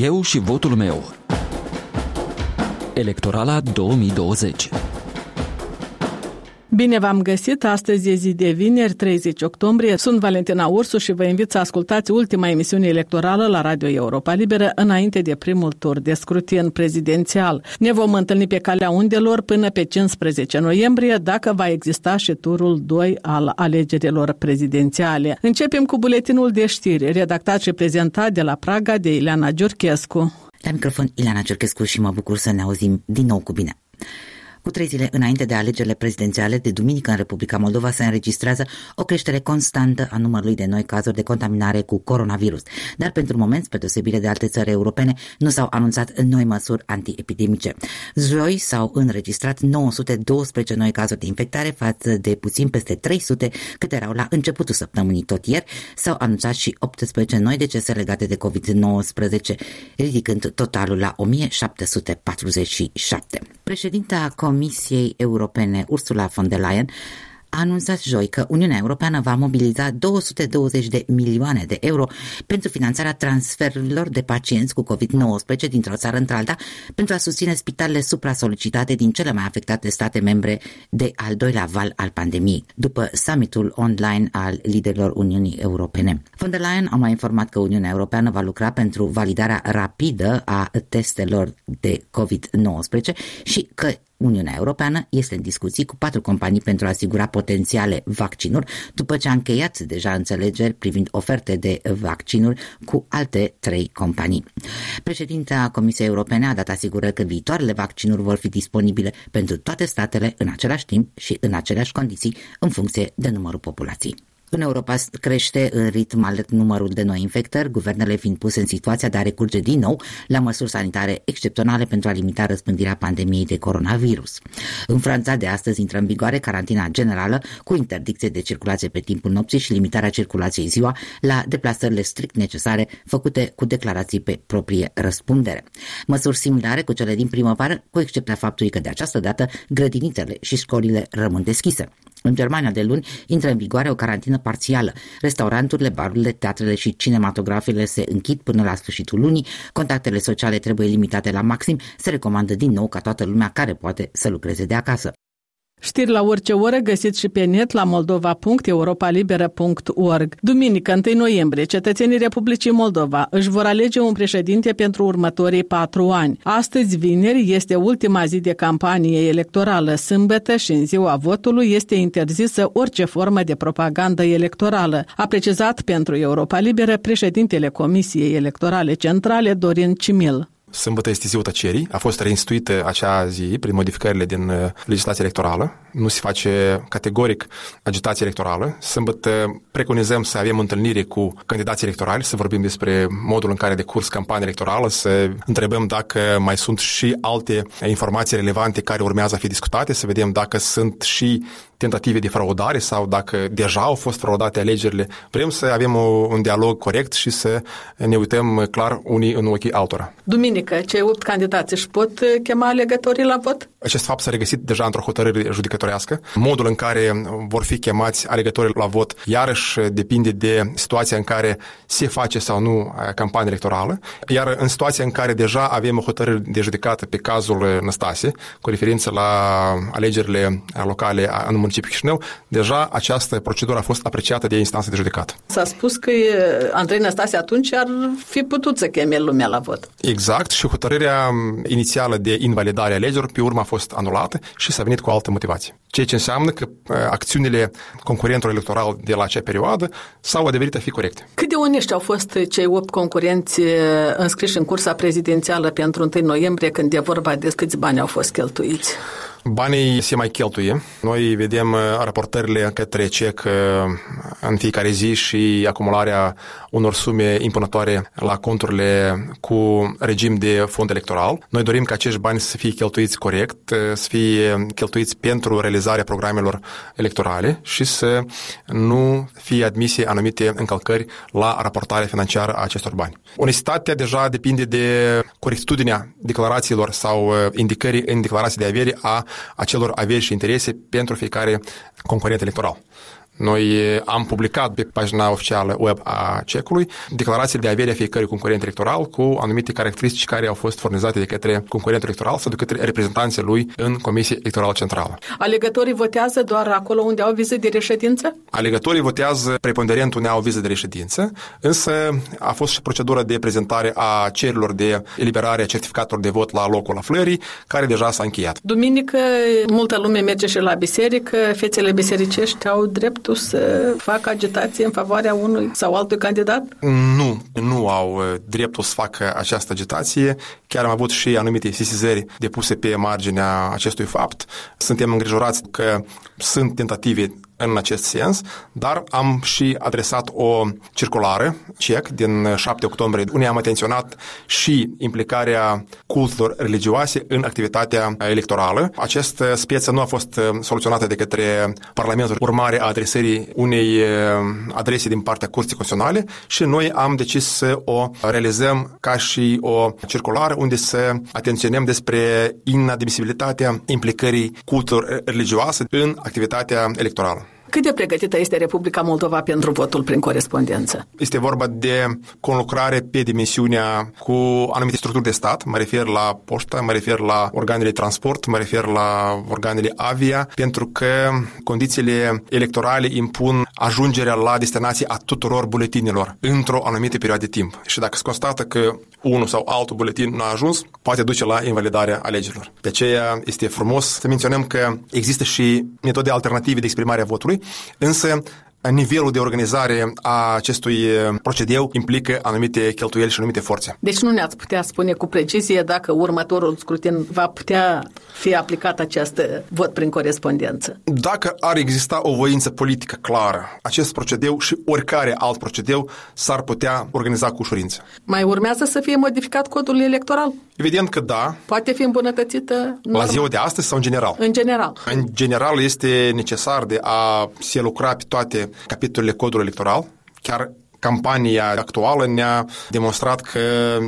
Eu și votul meu. Electorala 2020 Bine v-am găsit! Astăzi e zi de vineri, 30 octombrie. Sunt Valentina Ursu și vă invit să ascultați ultima emisiune electorală la Radio Europa Liberă înainte de primul tur de scrutin prezidențial. Ne vom întâlni pe calea undelor până pe 15 noiembrie, dacă va exista și turul 2 al alegerilor prezidențiale. Începem cu buletinul de știri, redactat și prezentat de la Praga de Ileana Giurchescu. La microfon Ileana Giurchescu și mă bucur să ne auzim din nou cu bine. Cu trei zile înainte de alegerile prezidențiale de duminică în Republica Moldova se înregistrează o creștere constantă a numărului de noi cazuri de contaminare cu coronavirus. Dar pentru moment, spre deosebire de alte țări europene, nu s-au anunțat noi măsuri antiepidemice. Joi s-au înregistrat 912 noi cazuri de infectare față de puțin peste 300 câte erau la începutul săptămânii tot ieri. S-au anunțat și 18 noi decese legate de COVID-19, ridicând totalul la 1747. Președinta Comisiei Europene, Ursula von der Leyen, a anunțat joi că Uniunea Europeană va mobiliza 220 de milioane de euro pentru finanțarea transferurilor de pacienți cu COVID-19 dintr-o țară într-alta pentru a susține spitalele supra-solicitate din cele mai afectate state membre de al doilea val al pandemiei, după summitul online al liderilor Uniunii Europene. Von der Leyen a mai informat că Uniunea Europeană va lucra pentru validarea rapidă a testelor de COVID-19 și că Uniunea Europeană este în discuții cu patru companii pentru a asigura potențiale vaccinuri, după ce a încheiat deja înțelegeri privind oferte de vaccinuri cu alte trei companii. Președinta Comisiei Europene a dat asigurări că viitoarele vaccinuri vor fi disponibile pentru toate statele în același timp și în aceleași condiții în funcție de numărul populației. În Europa crește în ritm alert numărul de noi infectări, guvernele fiind puse în situația de a recurge din nou la măsuri sanitare excepționale pentru a limita răspândirea pandemiei de coronavirus. În Franța de astăzi intră în vigoare carantina generală cu interdicție de circulație pe timpul nopții și limitarea circulației ziua la deplasările strict necesare făcute cu declarații pe proprie răspundere. Măsuri similare cu cele din primăvară, cu excepția faptului că de această dată grădinițele și școlile rămân deschise. În Germania de luni intră în vigoare o carantină parțială. Restauranturile, barurile, teatrele și cinematografele se închid până la sfârșitul lunii, contactele sociale trebuie limitate la maxim, se recomandă din nou ca toată lumea care poate să lucreze de acasă. Știri la orice oră găsiți și pe net la moldova.europalibera.org. Duminică, 1 noiembrie, cetățenii Republicii Moldova își vor alege un președinte pentru următorii patru ani. Astăzi, vineri, este ultima zi de campanie electorală. Sâmbătă și în ziua votului este interzisă orice formă de propagandă electorală, a precizat pentru Europa Liberă președintele Comisiei Electorale Centrale Dorin Cimil. Sâmbătă este ziua tăcerii. A fost reinstituită acea zi prin modificările din uh, legislația electorală. Nu se face categoric agitație electorală. Sâmbătă preconizăm să avem întâlnire cu candidații electorali, să vorbim despre modul în care decurs campania electorală, să întrebăm dacă mai sunt și alte informații relevante care urmează a fi discutate, să vedem dacă sunt și tentative de fraudare sau dacă deja au fost fraudate alegerile. Vrem să avem un dialog corect și să ne uităm clar unii în ochii altora. Duminică, cei opt candidați își pot chema alegătorii la vot? Acest fapt s-a regăsit deja într-o hotărâre judecătorească. Modul în care vor fi chemați alegătorii la vot iarăși depinde de situația în care se face sau nu campania electorală, iar în situația în care deja avem o hotărâre de judecată pe cazul Năstase, cu referință la alegerile locale în municipiul Chișinău, deja această procedură a fost apreciată de instanță de judecată. S-a spus că Andrei Năstase atunci ar fi putut să cheme lumea la vot. Exact și hotărârea inițială de invalidare a alegerilor pe urmă a fost anulată și s-a venit cu altă motivație. Ceea ce înseamnă că acțiunile concurentului electoral de la acea perioadă s-au adeverit a fi corecte. Cât de onești au fost cei opt concurenți înscriși în cursa prezidențială pentru 1 noiembrie când e vorba de câți bani au fost cheltuiți? Banii se mai cheltuie. Noi vedem uh, raportările către CEC uh, în fiecare zi și acumularea unor sume impunătoare la conturile cu regim de fond electoral. Noi dorim ca acești bani să fie cheltuiți corect, uh, să fie cheltuiți pentru realizarea programelor electorale și să nu fie admise anumite încălcări la raportarea financiară a acestor bani. Onestitatea deja depinde de corectitudinea declarațiilor sau indicării în declarații de avere a acelor averi și interese pentru fiecare concurent electoral. Noi am publicat pe pagina oficială web a cecului declarațiile de avere a fiecărui concurent electoral cu anumite caracteristici care au fost furnizate de către concurentul electoral sau de către reprezentanții lui în Comisia Electorală Centrală. Alegătorii votează doar acolo unde au viză de reședință? Alegătorii votează preponderent unde au viză de reședință, însă a fost și procedura de prezentare a cererilor de eliberare a certificatelor de vot la locul aflării, care deja s-a încheiat. Duminică multă lume merge și la biserică, fețele bisericești au dreptul să facă agitație în favoarea unui sau altui candidat? Nu, nu au uh, dreptul să facă această agitație. Chiar am avut și anumite sesizări depuse pe marginea acestui fapt. Suntem îngrijorați că sunt tentative în acest sens, dar am și adresat o circulară, CEC, din 7 octombrie, unde am atenționat și implicarea cultelor religioase în activitatea electorală. Această speță nu a fost soluționată de către Parlamentul urmare a adresării unei adrese din partea Curții Constituționale și noi am decis să o realizăm ca și o circulară unde să atenționăm despre inadmisibilitatea implicării cultelor religioase în activitatea electorală. Cât de pregătită este Republica Moldova pentru votul prin corespondență? Este vorba de conlucrare pe dimensiunea cu anumite structuri de stat, mă refer la poștă, mă refer la organele de transport, mă refer la organele avia, pentru că condițiile electorale impun ajungerea la destinație a tuturor buletinilor într-o anumită perioadă de timp. Și dacă se constată că unul sau altul buletin nu a ajuns, poate duce la invalidarea alegerilor. De aceea este frumos să menționăm că există și metode alternative de exprimare a votului, însă nivelul de organizare a acestui procedeu implică anumite cheltuieli și anumite forțe. Deci nu ne-ați putea spune cu precizie dacă următorul scrutin va putea fi aplicat acest vot prin corespondență? Dacă ar exista o voință politică clară, acest procedeu și oricare alt procedeu s-ar putea organiza cu ușurință. Mai urmează să fie modificat codul electoral? Evident că da. Poate fi îmbunătățită norma. La ziua de astăzi sau în general? În general. În general este necesar de a se lucra pe toate capitolele codului electoral, chiar campania actuală ne-a demonstrat că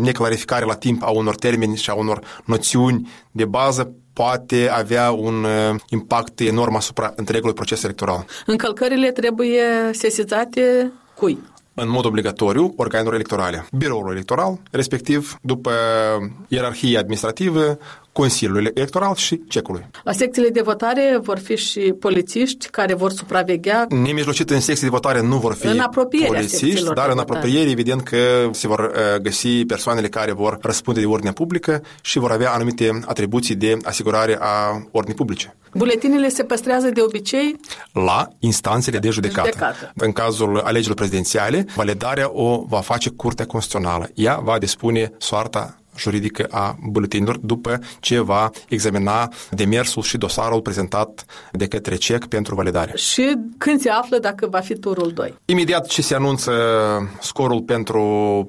neclarificarea la timp a unor termeni și a unor noțiuni de bază poate avea un uh, impact enorm asupra întregului proces electoral. Încălcările trebuie sesizate cui? în mod obligatoriu organelor electorale. Biroul electoral, respectiv după ierarhie administrativă, Consiliului Electoral și cecului. La secțiile de votare vor fi și polițiști care vor supraveghea. Nemijlocit în secții de votare nu vor fi în polițiști, dar în apropiere evident că se vor uh, găsi persoanele care vor răspunde de ordine publică și vor avea anumite atribuții de asigurare a ordinii publice. Buletinele se păstrează de obicei la instanțele de judecată. judecată. În cazul alegerilor prezidențiale, validarea o va face Curtea Constituțională. Ea va dispune soarta juridică a buletinilor după ce va examina demersul și dosarul prezentat de către CEC pentru validare. Și când se află dacă va fi turul 2? Imediat ce se anunță scorul pentru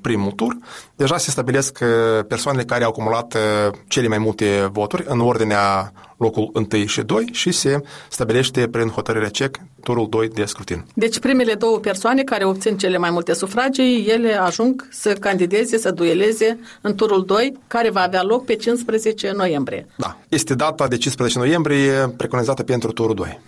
primul tur, deja se stabilesc uh, persoanele care au acumulat uh, cele mai multe voturi în ordinea locul 1 și 2 și se stabilește prin hotărârea CEC turul 2 de scrutin. Deci primele două persoane care obțin cele mai multe sufragii, ele ajung să candideze, să dueleze în turul 2, care va avea loc pe 15 noiembrie. Da, este data de 15 noiembrie preconizată pentru turul 2.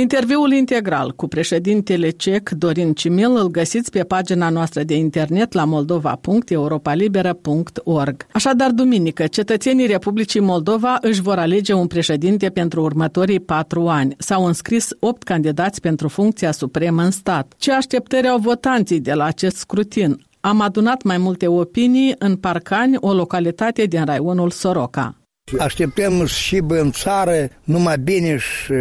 Interviul integral cu președintele cec Dorin Cimil îl găsiți pe pagina noastră de internet la moldova.europalibera.org. Așadar, duminică, cetățenii Republicii Moldova își vor alege un președinte pentru următorii patru ani. S-au înscris opt candidați pentru funcția supremă în stat. Ce așteptări au votanții de la acest scrutin? Am adunat mai multe opinii în Parcani, o localitate din raionul Soroca. Așteptăm și în țară numai bine și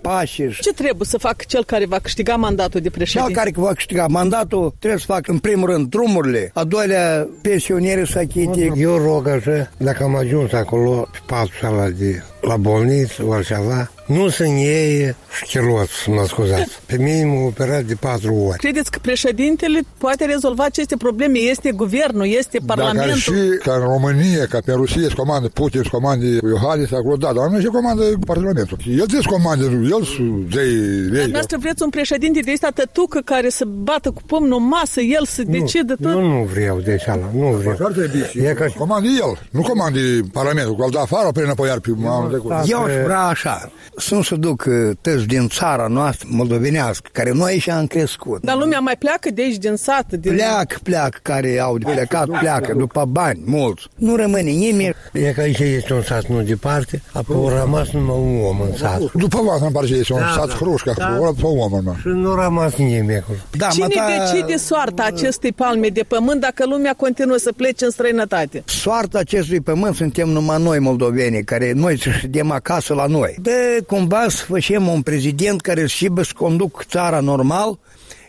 pace. Ce trebuie să facă cel care va câștiga mandatul de președinte? Cel care va câștiga mandatul trebuie să facă în primul rând drumurile, a doilea pensionierii să achite. Eu rog așa, dacă am ajuns acolo pe patru sala de la bolniță, orice ceva, nu sunt ei șchiloți, mă scuzați. Pe mine m-au operat de patru ori. Credeți că președintele poate rezolva aceste probleme? Este guvernul, este parlamentul? Dacă și ca în România, ca pe Rusia îți comandă Putin, îți comandă Iohannis, acolo, da, dar nu și comandă parlamentul. El ți comandă, el zei ei. Dar vreți un președinte de ăsta tătucă care să bată cu pumnul în masă, el să nu, decidă tot? Nu, nu vreau de cealaltă, nu vreau. Așa e ca... Comandă el, nu comandă parlamentul, cu al da afară, prin înapoi pe trecut. Eu aș vrea așa, sunt să duc uh, tăți din țara noastră moldovenească, care noi și am crescut. Dar lumea mai pleacă de aici, din sat? Din... Pleacă, pleacă, care au de plecat, pleacă, după bani, mulți. Nu rămâne nimeni. E că aici este un sat nu departe, apoi a rămas numai un om în sat. După voastră îmi pare este un da, sat da, hrușca, da. după om om. Și nu a rămas nimeni acolo. Da, Cine ta... decide soarta acestei palme de pământ dacă lumea continuă să plece în străinătate? Soarta acestui pământ suntem numai noi moldovenii, care noi să ședem acasă la noi. De cumva să facem un prezident care și să conduc țara normal,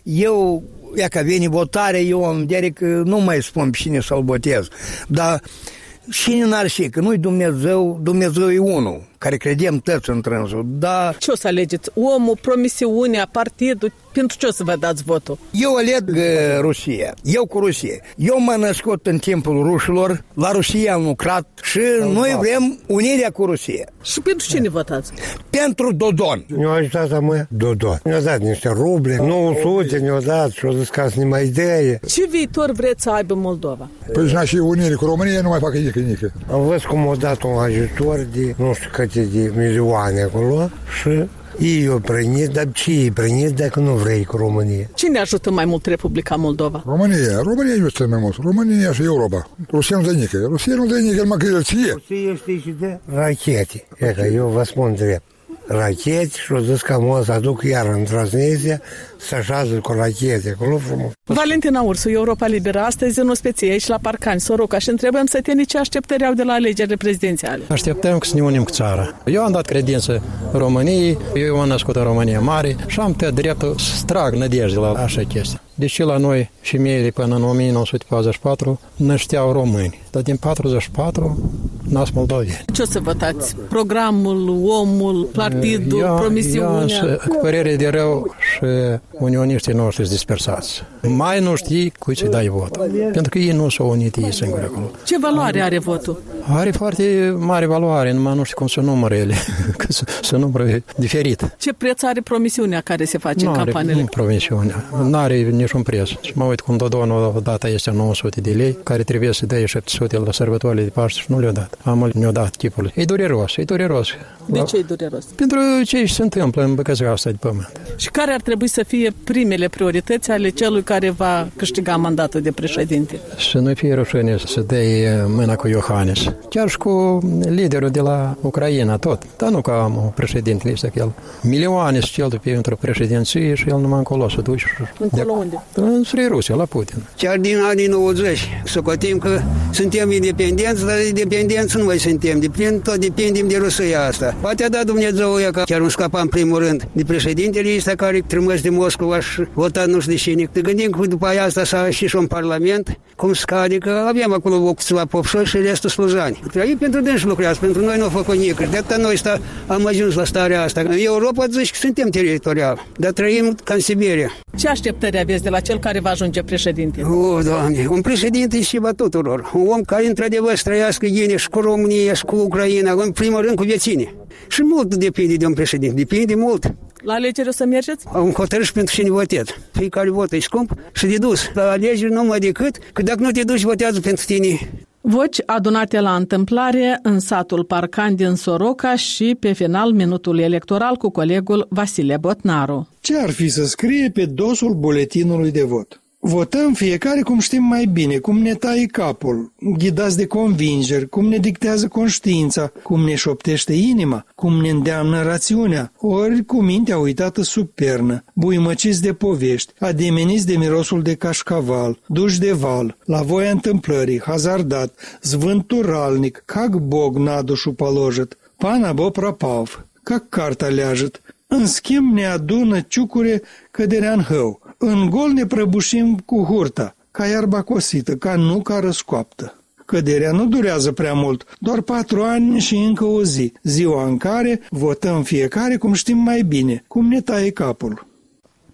eu, ia că vine votare, eu am vedere că nu mai spun pe cine să-l votez. Dar cine n-ar ști, că nu-i Dumnezeu, Dumnezeu e unul, care credem toți în trânsul, dar Ce o să alegeți? Omul, promisiunea, partidul? Pentru ce o să vă dați votul? Eu aleg uh, Rusia. Eu cu Rusia. Eu m-am născut în timpul rușilor, la Rusia am lucrat și noi vrem unirea cu Rusia. Și pentru cine votați? Pentru Dodon. Ne-a ajutat a mă Dodon. Ne-a dat niște ruble, 900 ne-a dat și a zis că să ne mai idee. Ce viitor vreți să aibă Moldova? Păi și și unire cu România nu mai facă nică, nică. Am văzut cum au dat un ajutor de nu știu câte de milioane acolo și ei au primit, dar ce ei primit dacă nu vrei cu România? Cine ajută mai mult Republica Moldova? România, România nu este mai mult. România și Europa. Rusia nu dă nică. Rusia nu dă nică, numai că el ție. Ce ești și de rachete. E că eu vă spun drept. Rachete și au zis că am o să aduc iar în Transnistria să așează cu rachete acolo frumos. Valentina Ursu, Europa Liberă, astăzi în ospeție aici la Parcani, Soroca și întrebăm sătenii ce așteptări au de la alegerile prezidențiale. Așteptăm să ne unim cu țara. Eu am dat credință României, eu am născut în România mare și am tot dreptul să trag nădejde la așa chestie. Deși la noi femeile până în 1944 nășteau români, dar din 44 nas moldoveni. Ce o să votați? Programul, omul, partidul, Eu- Eu promisiunea? sunt cu părere de rău și unioniștii noștri sunt dispersați. Mai nu știi cui să dai vot. Pentru că ei nu s-au unit ei singuri acolo. Ce valoare are votul? Are foarte mare valoare, numai nu știu cum să numără ele, că să, să numără diferit. Ce preț are promisiunea care se face Nu în are campaniile? promisiune, nu are niciun preț. Și mă uit cum Dodon odată este 900 de lei, care trebuie să dea 700 la sărbătorile de Paște și nu le-a dat. Am ne-a dat chipul. E dureros, e dureros. De ce e dureros? Pentru ce se întâmplă în băcăzia asta de pământ. Și care ar trebui să fie primele priorități ale celui care va câștiga mandatul de președinte? Să nu fie rușine să dea mâna cu Iohannis. Chiar și cu liderul de la Ucraina, tot. Dar nu ca am președintele ăsta, că el milioane să cheltuie pentru președinție și el numai încolo să duce. Încolo unde? Înspre Rusia, la Putin. Chiar din anii 90, să cotim că suntem independenți, dar independenți nu mai suntem. Depinde, tot depindem de Rusia asta. Poate a dat Dumnezeu ea că chiar nu scapa în primul rând de președintele ăsta care trimis de Moscova și vota nu știu de cine. Te gândim că după aia asta s-a ieșit și un parlament, cum scade, că avem acolo câțiva popșori și restul slujani. Ei pentru dânsi lucrează, pentru noi nu au făcut nicăieri. De atâta noi sta, am ajuns la starea asta. În Europa zici că suntem teritorial, dar trăim ca în Siberia. Ce așteptări aveți de la cel care va ajunge președinte? O, Doamne, un președinte și va tuturor. Un om care, într-adevăr, să trăiască bine și cu România și cu Ucraina, în primul rând cu vieține. Și mult depinde de un președinte, depinde mult. La alegeri o să mergeți? Am hotărât și pentru cine votez. Fiecare vot e scump și de dus. La alegeri numai decât că dacă nu te duci, votează pentru tine. Voci adunate la întâmplare în satul Parcan din Soroca și pe final minutul electoral cu colegul Vasile Botnaru. Ce ar fi să scrie pe dosul buletinului de vot? Votăm fiecare cum știm mai bine, cum ne taie capul, ghidați de convingeri, cum ne dictează conștiința, cum ne șoptește inima, cum ne îndeamnă rațiunea, ori cu mintea uitată sub pernă, buimăciți de povești, ademeniți de mirosul de cașcaval, duși de val, la voia întâmplării, hazardat, zvânturalnic, cac bog nadușu palojet, panabo boprapav, cac carta leajăt, în schimb ne adună ciucure căderea în hău, în gol ne prăbușim cu hurta, ca iarba cosită, ca nu ca răscoaptă. Căderea nu durează prea mult, doar patru ani și încă o zi, ziua în care votăm fiecare cum știm mai bine, cum ne taie capul.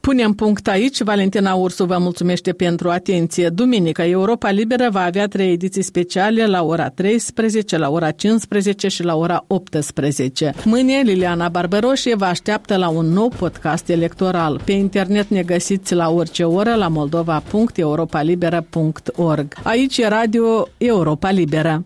Punem punct aici. Valentina Ursu vă mulțumește pentru atenție. Duminică, Europa Liberă va avea trei ediții speciale la ora 13, la ora 15 și la ora 18. Mâine, Liliana Barbaroșie vă așteaptă la un nou podcast electoral. Pe internet ne găsiți la orice oră la moldova.europalibera.org. Aici e Radio Europa Liberă.